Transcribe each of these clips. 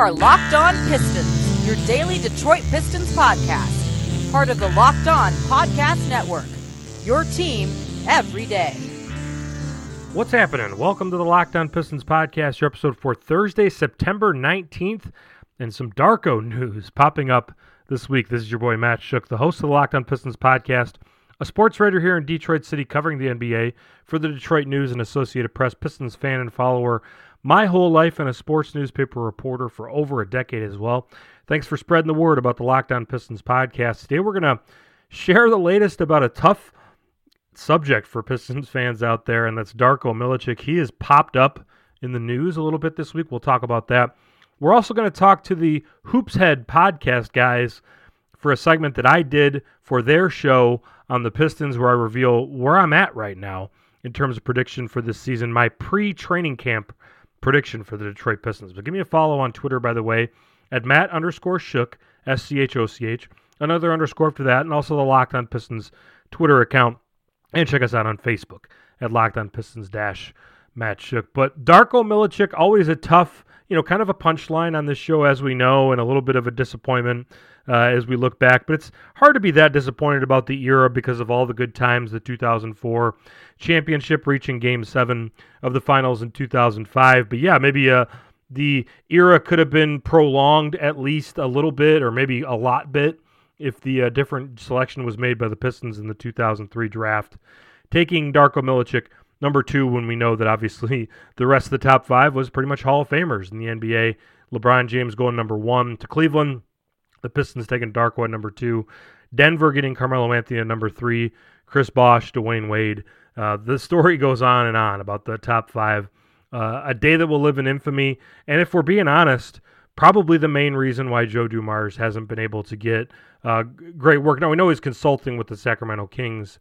are Locked On Pistons, your daily Detroit Pistons podcast, part of the Locked On Podcast Network. Your team every day. What's happening? Welcome to the Locked On Pistons podcast, your episode for Thursday, September 19th, and some Darko news popping up this week. This is your boy Matt Schoch, the host of the Locked On Pistons podcast, a sports writer here in Detroit City covering the NBA for the Detroit News and Associated Press, Pistons fan and follower my whole life and a sports newspaper reporter for over a decade as well. Thanks for spreading the word about the Locked On Pistons podcast. Today we're going to share the latest about a tough subject for Pistons fans out there, and that's Darko Milicic. He has popped up in the news a little bit this week. We'll talk about that. We're also going to talk to the Hoops Head podcast guys for a segment that I did for their show on the Pistons, where I reveal where I'm at right now in terms of prediction for this season, my pre training camp prediction for the Detroit Pistons. But give me a follow on Twitter, by the way, at Matt underscore Schoch, S C H O C H, another underscore after that, and also the Locked On Pistons Twitter account. And check us out on Facebook at Locked On Pistons dash Matt Schoch. But Darko Milicic, always a tough, you know, kind of a punchline on this show, as we know, and a little bit of a disappointment uh, as we look back. But it's hard to be that disappointed about the era because of all the good times, the 2004 championship reaching game seven of the finals in 2005. But yeah, maybe uh, the era could have been prolonged at least a little bit or maybe a lot bit if the uh, different selection was made by the Pistons in the 2003 draft. Taking Darko Milicic number two when we know that obviously the rest of the top five was pretty much Hall of Famers in the NBA. LeBron James going number one to Cleveland. The Pistons taking Darko at number two. Denver getting Carmelo Anthony at number three. Chris Bosh, Dwyane Wade uh, the story goes on and on about the top five. Uh, a day that will live in infamy. And if we're being honest, probably the main reason why Joe Dumars hasn't been able to get uh, great work. Now, we know he's consulting with the Sacramento Kings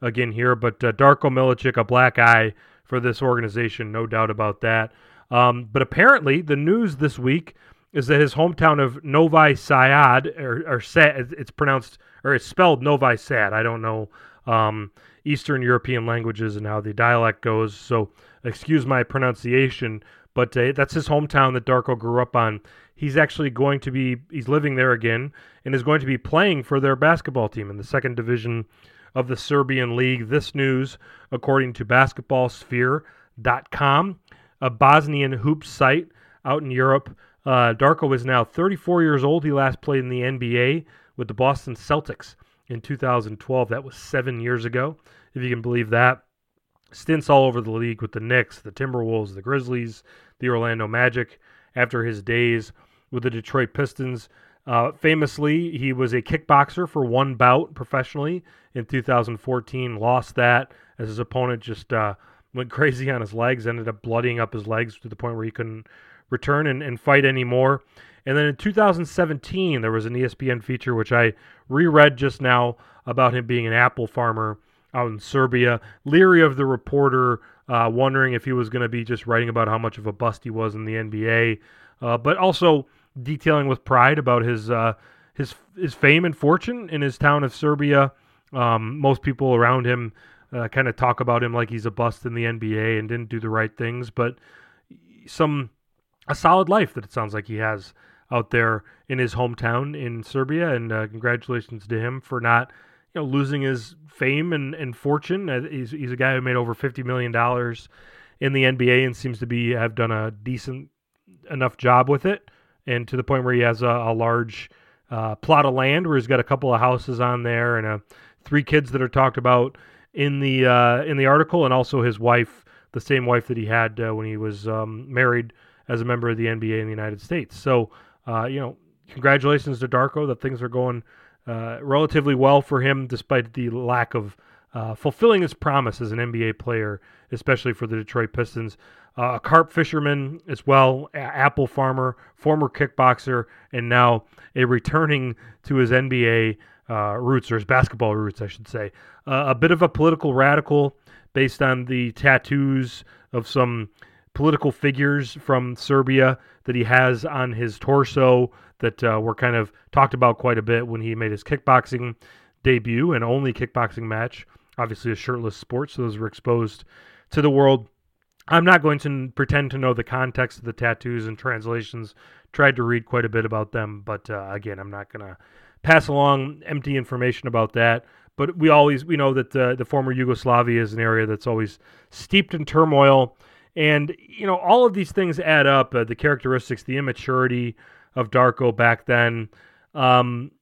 again here, but uh, Darko Milicic, a black eye for this organization, no doubt about that. Um, but apparently, the news this week is that his hometown of Novi Sad, or, or it's pronounced, or it's spelled Novi Sad. I don't know um, Eastern European languages and how the dialect goes. So excuse my pronunciation, but uh, that's his hometown that Darko grew up on. He's actually going to be he's living there again and is going to be playing for their basketball team in the second division of the Serbian league. This news, according to basketballsphere.com, a Bosnian hoops site out in Europe. Uh, Darko is now 34 years old. He last played in the NBA with the Boston Celtics in 2012. That was seven years ago, if you can believe that. Stints all over the league with the Knicks, the Timberwolves, the Grizzlies, the Orlando Magic. After his days with the Detroit Pistons, uh, famously, he was a kickboxer for one bout professionally in 2014. Lost that as his opponent just uh, went crazy on his legs, ended up bloodying up his legs to the point where he couldn't return and, and fight anymore. And then in 2017, there was an ESPN feature which I reread just now about him being an apple farmer out in Serbia. Leery of the reporter, uh, wondering if he was going to be just writing about how much of a bust he was in the NBA, uh, but also detailing with pride about his uh, his his fame and fortune in his town of Serbia. Um, most people around him uh, kind of talk about him like he's a bust in the NBA and didn't do the right things, but some a solid life that it sounds like he has out there in his hometown in Serbia. And uh, congratulations to him for not, you know, losing his fame and, and fortune. Uh, he's, he's a guy who made over fifty million dollars in the NBA and seems to be have done a decent enough job with it, and to the point where he has a, a large uh, plot of land where he's got a couple of houses on there and uh, three kids that are talked about in the uh, in the article, and also his wife, the same wife that he had uh, when he was um, married as a member of the NBA in the United States. So uh, you know, congratulations to Darko that things are going uh, relatively well for him despite the lack of uh, fulfilling his promise as an NBA player, especially for the Detroit Pistons. Uh, a carp fisherman as well, a- apple farmer, former kickboxer, and now a returning to his NBA uh, roots or his basketball roots, I should say. Uh, a bit of a political radical based on the tattoos of some political figures from Serbia that he has on his torso that uh, were kind of talked about quite a bit when he made his kickboxing debut and only kickboxing match. Obviously, a shirtless sport, so those were exposed to the world I'm not going to pretend to know the context of the tattoos and translations. Tried to read quite a bit about them, but uh, again, I'm not going to pass along empty information about that. But we always we know that uh, the former Yugoslavia is an area that's always steeped in turmoil, and you know all of these things add up. Uh, the characteristics, the immaturity of Darko back then, um,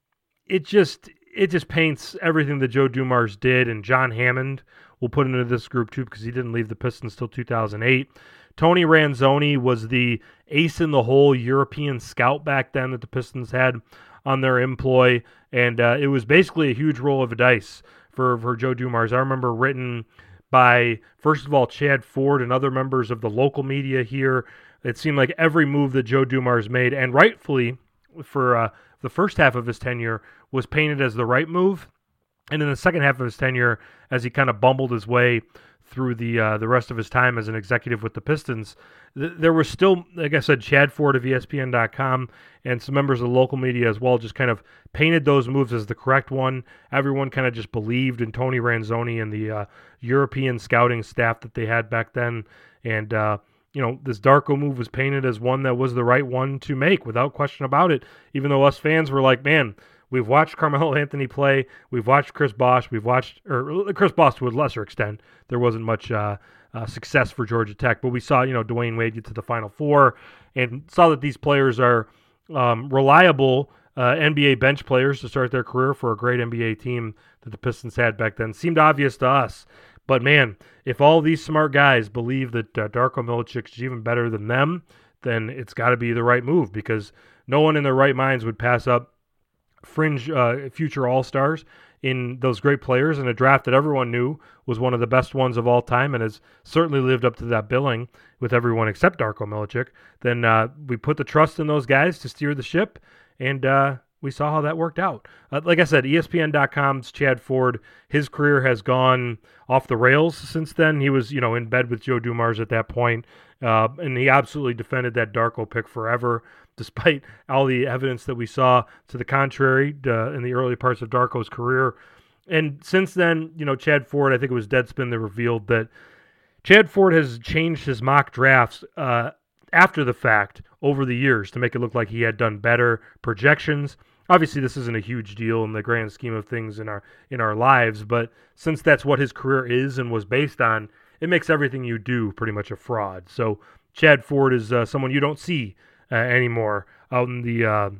it just it just paints everything that Joe Dumars did and John Hammond we'll put into this group too because he didn't leave the Pistons till 2008. Tony Ronzone was the ace in the hole European scout back then that the Pistons had on their employ, and uh, it was basically a huge roll of dice for for Joe Dumars. I remember written by first of all Chad Ford and other members of the local media here. It seemed like every move that Joe Dumars made, and rightfully for uh, the first half of his tenure, was painted as the right move. And in the second half of his tenure, as he kind of bumbled his way through the uh, the rest of his time as an executive with the Pistons, th- there was still, like I said, Chad Ford of ESPN.com and some members of the local media as well just kind of painted those moves as the correct one. Everyone kind of just believed in Tony Ronzone and the uh, European scouting staff that they had back then, and. Uh, you know, this Darko move was painted as one that was the right one to make without question about it. Even though us fans were like, man, We've watched Carmelo Anthony play. We've watched Chris Bosh. We've watched, or Chris Bosh to a lesser extent. There wasn't much uh, uh, success for Georgia Tech, but we saw, you know, Dwyane Wade get to the Final Four and saw that these players are um, reliable uh, NBA bench players to start their career for a great NBA team that the Pistons had back then. Seemed obvious to us. But man, if all these smart guys believe that uh, Darko Milicic is even better than them, then it's got to be the right move because no one in their right minds would pass up fringe uh, future All Stars in those great players in a draft that everyone knew was one of the best ones of all time and has certainly lived up to that billing with everyone except Darko Milicic, then uh, we put the trust in those guys to steer the ship, and uh, we saw how that worked out. Uh, like I said, ESPN.com's Chad Ford, his career has gone off the rails since then. He was, you know, in bed with Joe Dumars at that point, uh, and he absolutely defended that Darko pick forever despite all the evidence that we saw to the contrary uh, in the early parts of Darko's career. And since then, you know, Chad Ford, I think it was Deadspin that revealed that Chad Ford has changed his mock drafts uh, after the fact over the years to make it look like he had done better projections. Obviously, this isn't a huge deal in the grand scheme of things in our in our lives, but since that's what his career is and was based on, it makes everything you do pretty much a fraud. So Chad Ford is uh, someone you don't see uh, anymore out in the uh,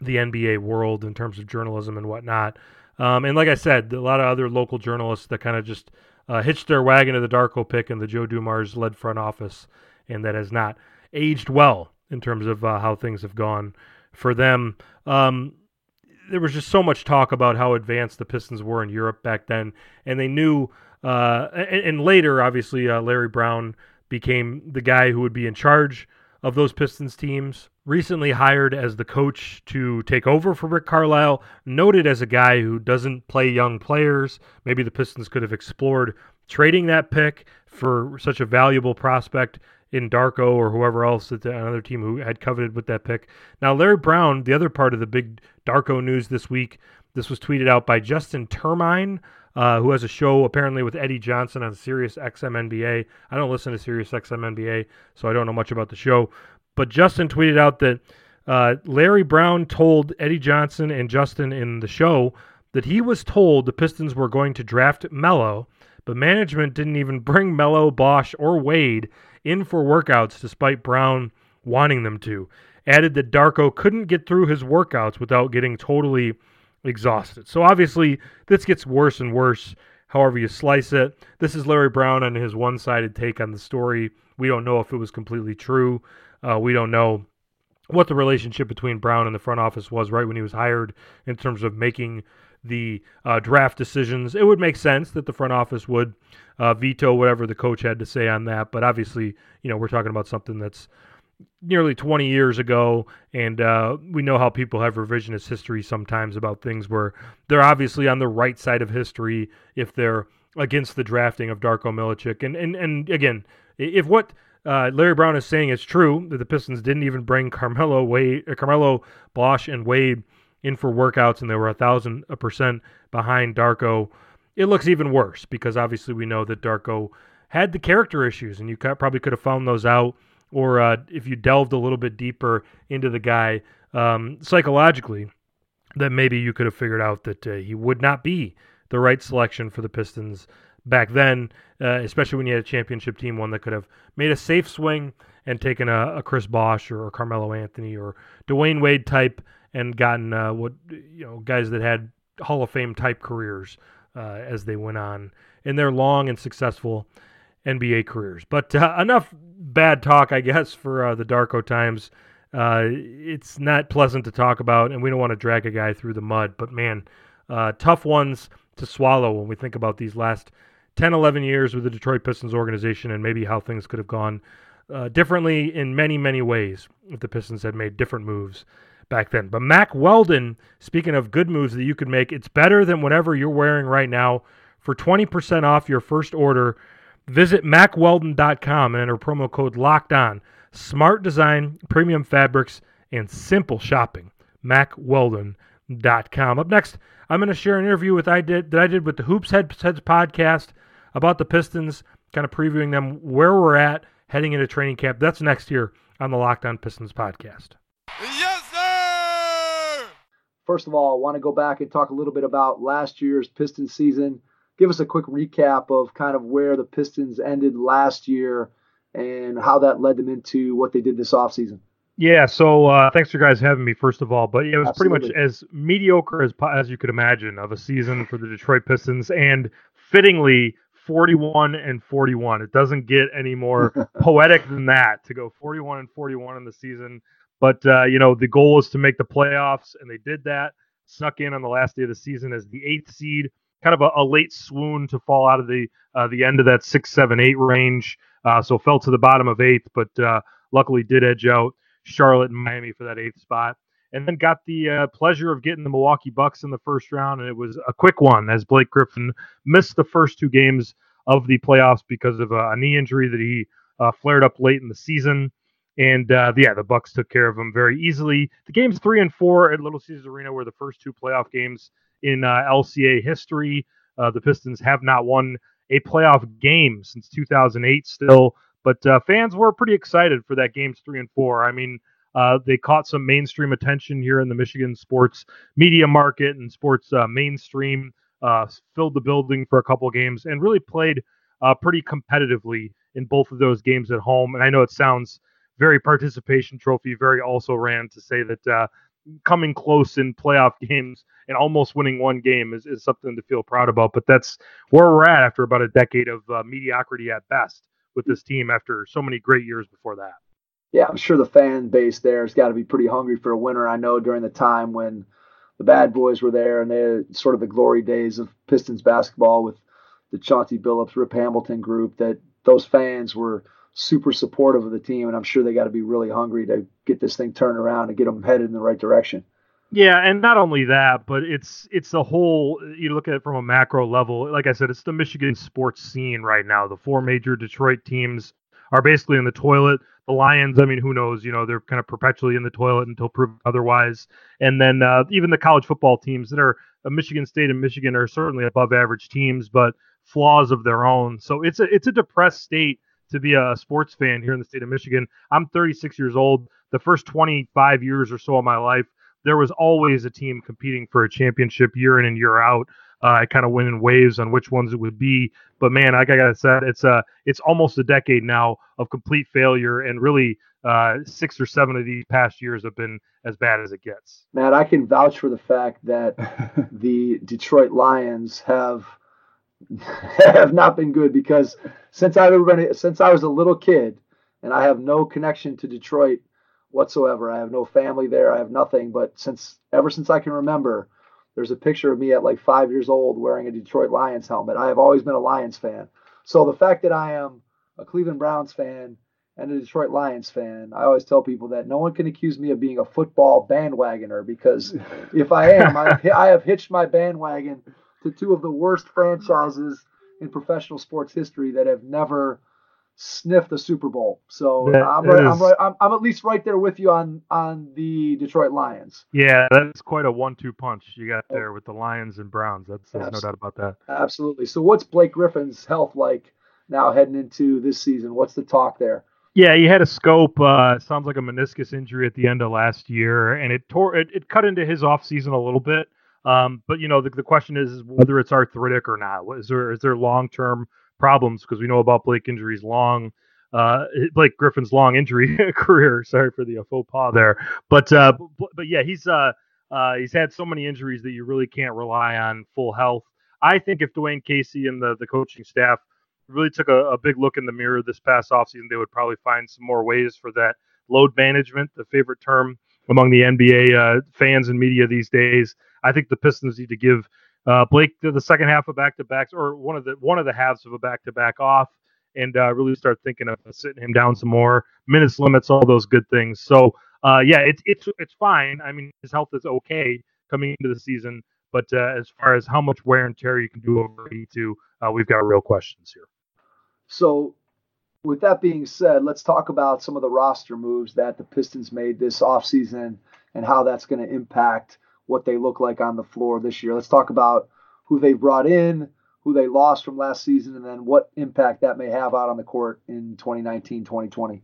the NBA world in terms of journalism and whatnot. Um, and like I said, a lot of other local journalists that kind of just uh, hitched their wagon to the Darko pick and the Joe Dumars led front office, and that has not aged well in terms of uh, how things have gone for them. Um, there was just so much talk about how advanced the Pistons were in Europe back then, and they knew. Uh, and, and, later, obviously, uh, Larry Brown became the guy who would be in charge of those Pistons teams. Recently hired as the coach to take over for Rick Carlisle, noted as a guy who doesn't play young players. Maybe the Pistons could have explored trading that pick for such a valuable prospect in Darko or whoever else at another team who had coveted with that pick. Now, Larry Brown, the other part of the big Darko news this week, this was tweeted out by Justin Termine uh, who has a show apparently with Eddie Johnson on Sirius XM NBA. I don't listen to Sirius XM NBA, so I don't know much about the show. But Justin tweeted out that uh, Larry Brown told Eddie Johnson and Justin in the show that he was told the Pistons were going to draft Melo, but management didn't even bring Melo, Bosh, or Wade in for workouts despite Brown wanting them to. Added that Darko couldn't get through his workouts without getting totally exhausted. So obviously, this gets worse and worse however you slice it. This is Larry Brown and his one sided take on the story. We don't know if it was completely true. Uh, we don't know what the relationship between Brown and the front office was right when he was hired in terms of making the uh, draft decisions. It would make sense that the front office would uh, veto whatever the coach had to say on that. But obviously, you know, we're talking about something that's nearly 20 years ago, and uh, we know how people have revisionist history sometimes about things where they're obviously on the right side of history if they're against the drafting of Darko Milicic. And and and again, if what uh, Larry Brown is saying is true, that the Pistons didn't even bring Carmelo Wade, Carmelo Bosh, and Wade in for workouts, and they were a thousand percent behind Darko. It looks even worse because obviously we know that Darko had the character issues, and you probably could have found those out, or uh, if you delved a little bit deeper into the guy um, psychologically, that maybe you could have figured out that uh, he would not be the right selection for the Pistons back then, uh, especially when you had a championship team, one that could have made a safe swing and taken a, a Chris Bosh or Carmelo Anthony or Dwyane Wade type and gotten uh, what you know guys that had Hall of Fame type careers uh, as they went on in their long and successful NBA careers. But uh, enough bad talk, I guess, for uh, the Darko times. Uh, it's not pleasant to talk about, and we don't want to drag a guy through the mud. But man, uh, tough ones to swallow when we think about these last 10, 11 years with the Detroit Pistons organization and maybe how things could have gone uh, differently in many, many ways if the Pistons had made different moves back then. But Mack Weldon, speaking of good moves that you could make, it's better than whatever you're wearing right now. For 20% off your first order, visit mackweldon.com and enter promo code LOCKED ON. Smart design, premium fabrics, and simple shopping. mackweldon.com. Up next, I'm going to share an interview with I did that I did with the Hoops Heads podcast about the Pistons, kind of previewing them where we're at heading into training camp. That's next year on the Locked On Pistons podcast. First of all, I want to go back and talk a little bit about last year's Pistons season. Give us a quick recap of kind of where the Pistons ended last year and how that led them into what they did this offseason. Yeah, so uh, thanks for guys having me first of all, but it was Absolutely. pretty much as mediocre as as you could imagine of a season for the Detroit Pistons, and fittingly 41 and 41. It doesn't get any more poetic than that to go 41 and 41 in the season. But uh, you know, the goal is to make the playoffs, and they did that. Snuck in on the last day of the season as the eighth seed, kind of a, a late swoon to fall out of the uh, the end of that six, seven, eight range. Uh, so fell to the bottom of eighth, but uh, luckily did edge out Charlotte and Miami for that eighth spot and then got the uh, pleasure of getting the Milwaukee Bucks in the first round, and it was a quick one as Blake Griffin missed the first two games of the playoffs because of a, knee injury that he uh, flared up late in the season. And uh, yeah, the Bucks took care of them very easily. The games three and four at Little Caesars Arena were the first two playoff games in uh, LCA history. Uh, the Pistons have not won a playoff game since 2008 still, but uh, fans were pretty excited for that games three and four. I mean, uh, they caught some mainstream attention here in the Michigan sports media market and sports uh, mainstream. Filled the building for a couple games and really played pretty competitively in both of those games at home. And I know it sounds very participation trophy, very also ran to say that uh, coming close in playoff games and almost winning one game is, is something to feel proud about. But that's where we're at after about a decade of uh, mediocrity at best with this team after so many great years before that yeah, I'm sure the fan base there has got to be pretty hungry for a winner. I know during the time when the bad boys were there and they're sort of the glory days of Pistons basketball with the Chauncey Billups, Rip Hamilton group, that those fans were super supportive of the team. And I'm sure they got to be really hungry to get this thing turned around and get them headed in the right direction. Yeah, and not only that, but it's it's the whole. You look at it from a macro level. Like I said, it's the Michigan sports scene right now. The four major Detroit teams are basically in the toilet. The Lions, I mean, who knows? You know, they're kind of perpetually in the toilet until proved otherwise. And then uh, even the college football teams that are uh, Michigan State and Michigan are certainly above average teams, but flaws of their own. So it's a it's a depressed state to be a sports fan here in the state of Michigan. I'm 36 years old. The first 25 years or so of my life, there was always a team competing for a championship year in and year out. Uh, I kind of went in waves on which ones it would be, but man, I gotta say, it's a uh, it's almost a decade now of complete failure, and really uh, six or seven of these past years have been as bad as it gets. Matt, I can vouch for the fact that the Detroit Lions have have not been good because since I've ever been since I was a little kid, and I have no connection to Detroit whatsoever. I have no family there. I have nothing. But since ever since I can remember, there's a picture of me at like five years old wearing a Detroit Lions helmet. I have always been a Lions fan. So the fact that I am a Cleveland Browns fan and a Detroit Lions fan, I always tell people that no one can accuse me of being a football bandwagoner because if I am, I, I have hitched my bandwagon to two of the worst franchises in professional sports history that have never sniffed the Super Bowl. So I'm right, is, I'm right. I'm, I'm at least right there with you on on the Detroit Lions. Yeah, that's quite a one-two punch you got oh. there with the Lions and Browns. That's there's no doubt about that. Absolutely. So what's Blake Griffin's health like now heading into this season. What's the talk there? Yeah, he had a scope. Uh, sounds like a meniscus injury at the end of last year, and it tore it, it cut into his offseason a little bit. Um, but you know, the, the question is whether it's arthritic or not. Is there is there long term problems? Because we know about Blake injuries long. Uh, Blake Griffin's long injury career. Sorry for the uh, faux pas there, but uh, but, but yeah, he's uh, uh, he's had so many injuries that you really can't rely on full health. I think if Dwane Casey and the the coaching staff really took a, a big look in the mirror this past offseason, they would probably find some more ways for that load management, the favorite term among the NBA uh, fans and media these days. I think the Pistons need to give uh, Blake the, second half of back to backs or one of the one of the halves of a back to back off and uh, really start thinking of sitting him down some more. Minutes limits all those good things. So uh, yeah it's it's it's fine. I mean his health is okay coming into the season but uh, as far as how much wear and tear you can do over 82 uh, we've got real questions here. So, with that being said, let's talk about some of the roster moves that the Pistons made this offseason and how that's going to impact what they look like on the floor this year. Let's talk about who they brought in, who they lost from last season, and then what impact that may have out on the court in 2019 2020.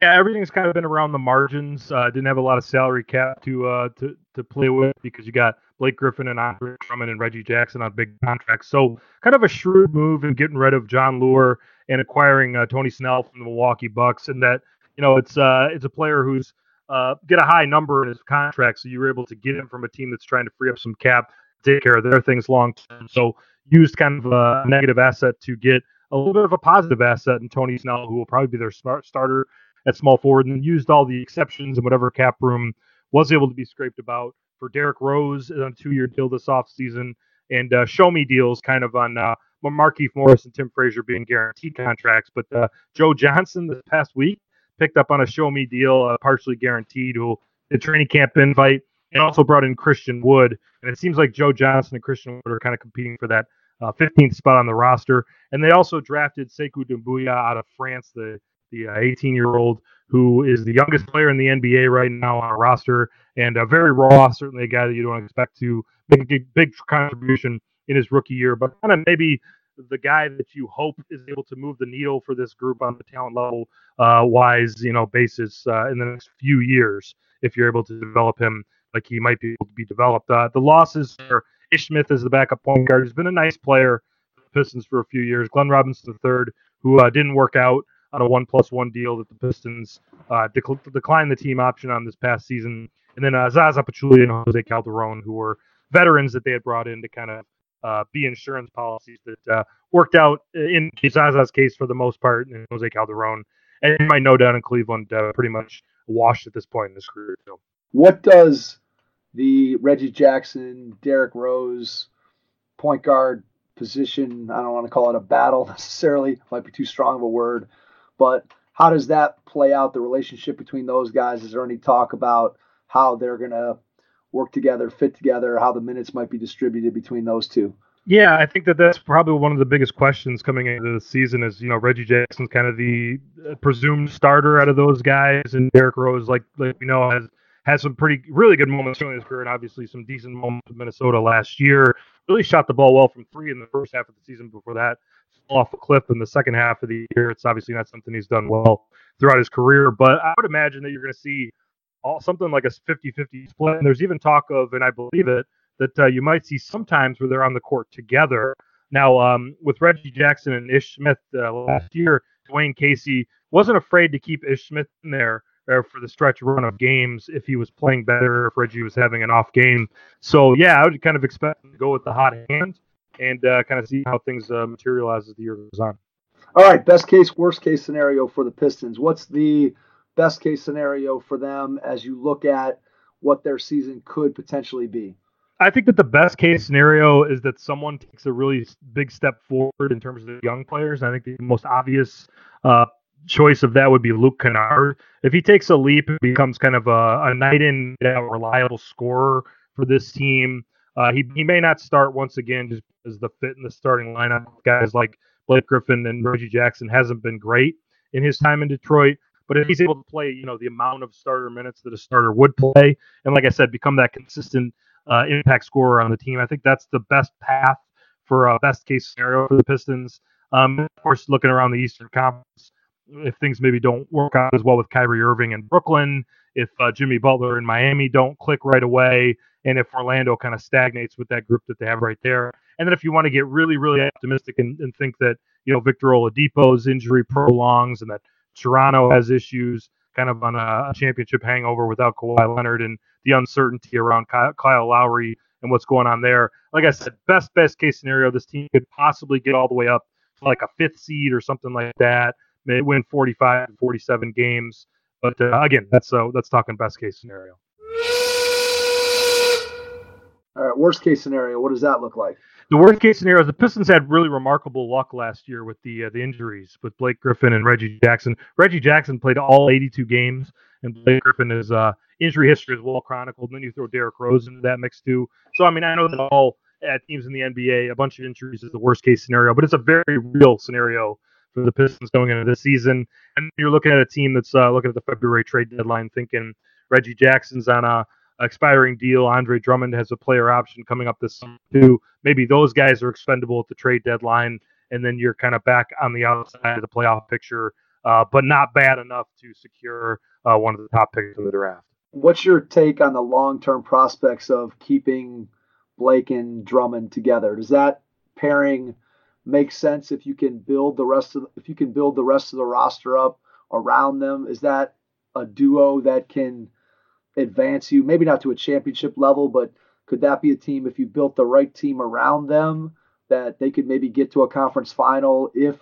Yeah, everything's kind of been around the margins. Uh, didn't have a lot of salary cap to uh, to to play with because you got Blake Griffin and Andre Drummond and Reggie Jackson on big contracts. So kind of a shrewd move in getting rid of Jon Leuer and acquiring uh, Tony Snell from the Milwaukee Bucks. And that you know it's uh, it's a player who's uh, get a high number in his contract, so you were able to get him from a team that's trying to free up some cap, take care of their things long term. So used kind of a negative asset to get a little bit of a positive asset in Tony Snell, who will probably be their smart starter at small forward, and used all the exceptions and whatever cap room was able to be scraped about for Derrick Rose on a two-year deal this offseason, and uh, show me deals kind of on uh, Markieff Morris and Tim Frazier being guaranteed contracts. But uh, Joe Johnson this past week picked up on a show me deal, uh, partially guaranteed, who the training camp invite, and also brought in Christian Wood. And it seems like Joe Johnson and Christian Wood are kind of competing for that uh, 15th spot on the roster. And they also drafted Sekou Doumbouya out of France, the the 18 year old who is the youngest player in the NBA right now on a roster and uh, very raw, certainly a guy that you don't expect to make a big contribution in his rookie year, but kind of maybe the guy that you hope is able to move the needle for this group on the talent level uh, wise, you know, basis uh, in the next few years if you're able to develop him like he might be able to be developed. Uh, the losses are Ish Smith as the backup point guard, He's been a nice player for the Pistons for a few years. Glenn Robinson III, who uh, didn't work out on a one plus one deal that the Pistons uh, dec- declined the team option on this past season. And then uh, Zaza Pachulia and Jose Calderon, who were veterans that they had brought in to kind of uh, be insurance policies that uh, worked out in Zaza's case for the most part, and Jose Calderon, and my know down in Cleveland, uh, pretty much washed at this point in his career. So. What does the Reggie Jackson, Derrick Rose, point guard position, I don't want to call it a battle necessarily, might be too strong of a word, but how does that play out the relationship between those guys? Is there any talk about how they're going to work together, fit together, how the minutes might be distributed between those two? Yeah, I think that that's probably one of the biggest questions coming into the season is, you know, Reggie Jackson's kind of the uh, presumed starter out of those guys, and Derrick Rose, like, like we know, has has some pretty really good moments during his career, and obviously some decent moments with Minnesota last year. Really shot the ball well from three in the first half of the season. Before that, off a cliff in the second half of the year. It's obviously not something he's done well throughout his career, but I would imagine that you're going to see all something like a 50-50 split. And there's even talk of, and I believe it, that uh, you might see sometimes where they're on the court together. Now, um, with Reggie Jackson and Ish Smith uh, last year, Dwane Casey wasn't afraid to keep Ish Smith in there uh, for the stretch run of games if he was playing better, if Reggie was having an off game. So, yeah, I would kind of expect to go with the hot hand and uh, kind of see how things uh, materialize as the year goes on. All right, best case, worst case scenario for the Pistons. What's the best case scenario for them as you look at what their season could potentially be? I think that the best case scenario is that someone takes a really big step forward in terms of the young players. I think the most obvious uh, choice of that would be Luke Kennard. If he takes a leap and becomes kind of a, a night in, reliable scorer for this team, uh, he, he may not start once again just because the fit in the starting lineup. Guys like Blake Griffin and Reggie Jackson hasn't been great in his time in Detroit. But if he's able to play, you know, the amount of starter minutes that a starter would play, and like I said, become that consistent uh, impact scorer on the team, I think that's the best path for a best case scenario for the Pistons. Um, of course, looking around the Eastern Conference, if things maybe don't work out as well with Kyrie Irving in Brooklyn, if uh, Jimmy Butler in Miami don't click right away, and if Orlando kind of stagnates with that group that they have right there. And then if you want to get really, really optimistic and, and think that, you know, Victor Oladipo's injury prolongs and that Toronto has issues kind of on a, championship hangover without Kawhi Leonard and the uncertainty around Kyle, Lowry and what's going on there. Like I said, best, best case scenario, this team could possibly get all the way up to like a fifth seed or something like that, may win 45 47 games. But uh, again, that's uh, that's talking best case scenario. Worst case scenario, what does that look like? The worst case scenario is the Pistons had really remarkable luck last year with the uh, the injuries with Blake Griffin and Reggie Jackson. Reggie Jackson played all 82 games, and Blake Griffin is uh, injury history is well chronicled. And then you throw Derrick Rose into that mix too. So I mean, I know that all uh, teams in the NBA, a bunch of injuries is the worst case scenario, but it's a very real scenario for the Pistons going into this season. And you're looking at a team that's uh, looking at the February trade deadline, thinking Reggie Jackson's on a expiring deal. Andre Drummond has a player option coming up this summer too. Maybe those guys are expendable at the trade deadline, and then you're kind of back on the outside of the playoff picture, uh, but not bad enough to secure uh, one of the top picks in the draft. What's your take on the long-term prospects of keeping Blake and Drummond together? Does that pairing make sense if you can build the rest of if you can build the rest of the roster up around them? Is that a duo that can advance you, maybe not to a championship level, but could that be a team if you built the right team around them that they could maybe get to a conference final if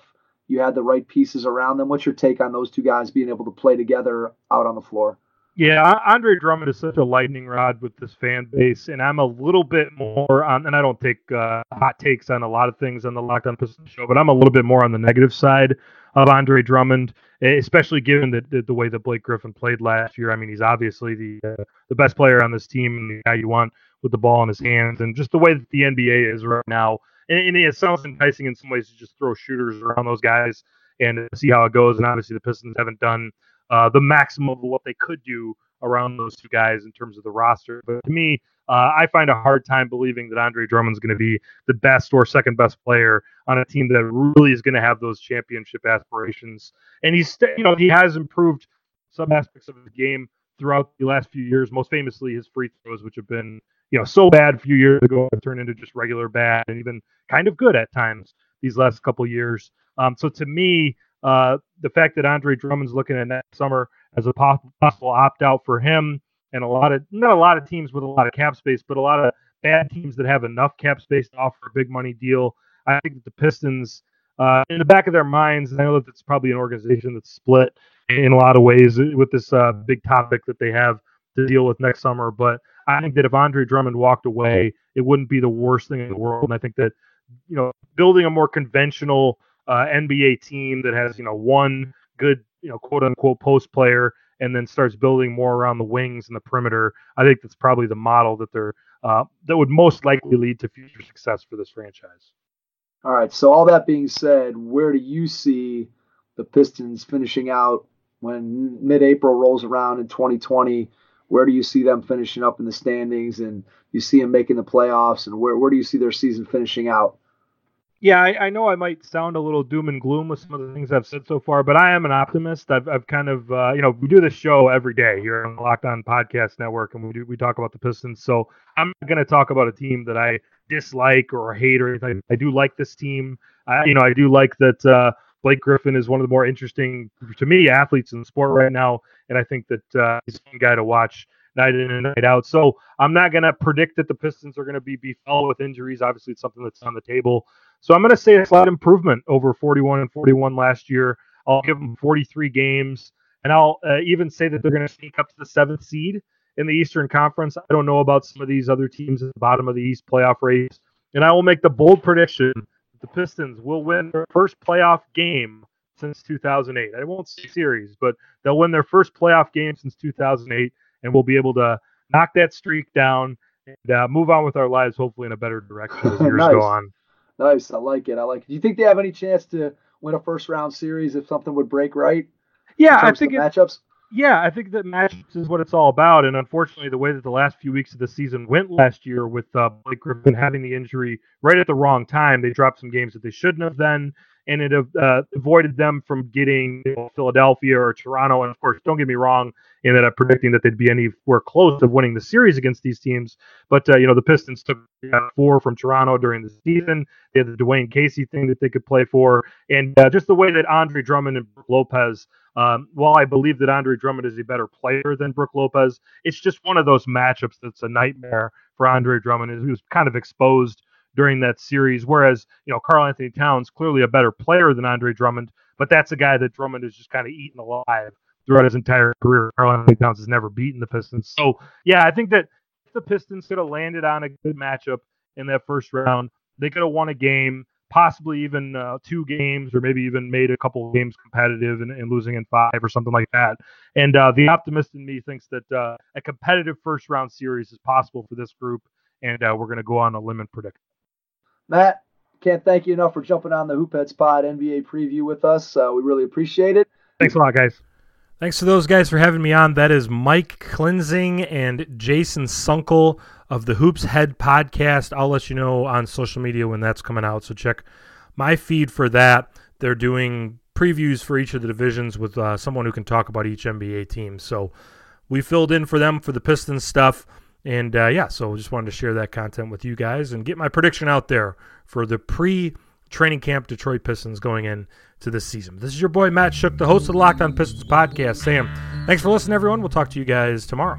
you had the right pieces around them? What's your take on those two guys being able to play together out on the floor? Yeah, Andre Drummond is such a lightning rod with this fan base, and I'm a little bit more on. And I don't take uh, hot takes on a lot of things on the Locked On Pistons show, but I'm a little bit more on the negative side of Andre Drummond, especially given the, the, the way that Blake Griffin played last year. I mean, he's obviously the uh, the best player on this team and the guy you want with the ball in his hands, and just the way that the NBA is right now. And, and it sounds enticing in some ways to just throw shooters around those guys and see how it goes. And obviously, the Pistons haven't done uh, the maximum of what they could do around those two guys in terms of the roster. But to me, uh, I find a hard time believing that Andre Drummond's going to be the best or second best player on a team that really is going to have those championship aspirations. And he's, you know, he has improved some aspects of his game throughout the last few years. Most famously, his free throws, which have been, you know, so bad a few years ago, have turned into just regular bad and even kind of good at times these last couple years. Um, so to me, uh, the fact that Andre Drummond's looking at next summer as a possible opt out for him and a lot of not a lot of teams with a lot of cap space, but a lot of bad teams that have enough cap space to offer a big money deal. I think that the Pistons, uh, in the back of their minds, I know that it's probably an organization that's split in a lot of ways with this uh, big topic that they have to deal with next summer. But I think that if Andre Drummond walked away, it wouldn't be the worst thing in the world. And I think that you know building a more conventional uh, NBA team that has you know one good you know quote unquote post player and then starts building more around the wings and the perimeter. I think that's probably the model that they're uh, that would most likely lead to future success for this franchise. All right. So all that being said, where do you see the Pistons finishing out when mid-April rolls around in 2020? Where do you see them finishing up in the standings, and you see them making the playoffs, and where where do you see their season finishing out? Yeah, I, I, know I might sound a little doom and gloom with some of the things I've said so far, but I am an optimist. I've, I've kind of, uh, you know, we do this show every day here on the Locked On Podcast Network, and we do we talk about the Pistons. So I'm not going to talk about a team that I dislike or hate or anything. I do like this team. I, you know, I do like that uh, Blake Griffin is one of the more interesting to me athletes in the sport right now, and I think that uh, he's a guy to watch night in and night out. So I'm not going to predict that the Pistons are going to be befell with injuries. Obviously, it's something that's on the table. So I'm going to say a slight improvement over 41 and 41 last year. I'll give them 43 games, and I'll uh, even say that they're going to sneak up to the seventh seed in the Eastern Conference. I don't know about some of these other teams at the bottom of the East playoff race, and I will make the bold prediction that the Pistons will win their first playoff game since 2008. I won't say series, but they'll win their first playoff game since 2008, and we'll be able to knock that streak down and uh, move on with our lives, hopefully in a better direction as years nice. go on. Nice. I like it. I like it. Do you think they have any chance to win a first round series if something would break right? Yeah, I think it, matchups. Yeah, I think that matchups is what it's all about. And unfortunately, the way that the last few weeks of the season went last year with uh, Blake Griffin having the injury right at the wrong time, they dropped some games that they shouldn't have then and it uh, avoided them from getting you know, Philadelphia or Toronto. And of course, don't get me wrong in that I'm predicting that they'd be anywhere close of winning the series against these teams. But uh, you know, the Pistons took four from Toronto during the season. They had the Dwane Casey thing that they could play for, and uh, just the way that Andre Drummond and Brook Lopez. Um, while I believe that Andre Drummond is a better player than Brook Lopez, it's just one of those matchups that's a nightmare for Andre Drummond. He was kind of exposed during that series. Whereas, you know, Karl-Anthony Towns clearly a better player than Andre Drummond, but that's a guy that Drummond is just kind of eaten alive throughout his entire career. Karl-Anthony Towns has never beaten the Pistons. So yeah, I think that if the Pistons could have landed on a good matchup in that first round, they could have won a game, possibly even uh, two games, or maybe even made a couple of games competitive and, and, losing in five or something like that. And uh, the optimist in me thinks that uh, a competitive first round series is possible for this group. And uh, we're going to go on a limb and predict. Matt, can't thank you enough for jumping on the Hoopheads Pod NBA preview with us. Uh, we really appreciate it. Thanks a lot, guys. Thanks to those guys for having me on. That is Mike Cleansing and Jason Sunkel of the Hoops Head podcast. I'll let you know on social media when that's coming out. So check my feed for that. They're doing previews for each of the divisions with uh, someone who can talk about each NBA team. So we filled in for them for the Pistons stuff. And uh, yeah, so just wanted to share that content with you guys and get my prediction out there for the pre training camp Detroit Pistons going in to this season. This is your boy Matt Schoch, the host of the Locked On Pistons podcast. Sam, thanks for listening, everyone. We'll talk to you guys tomorrow.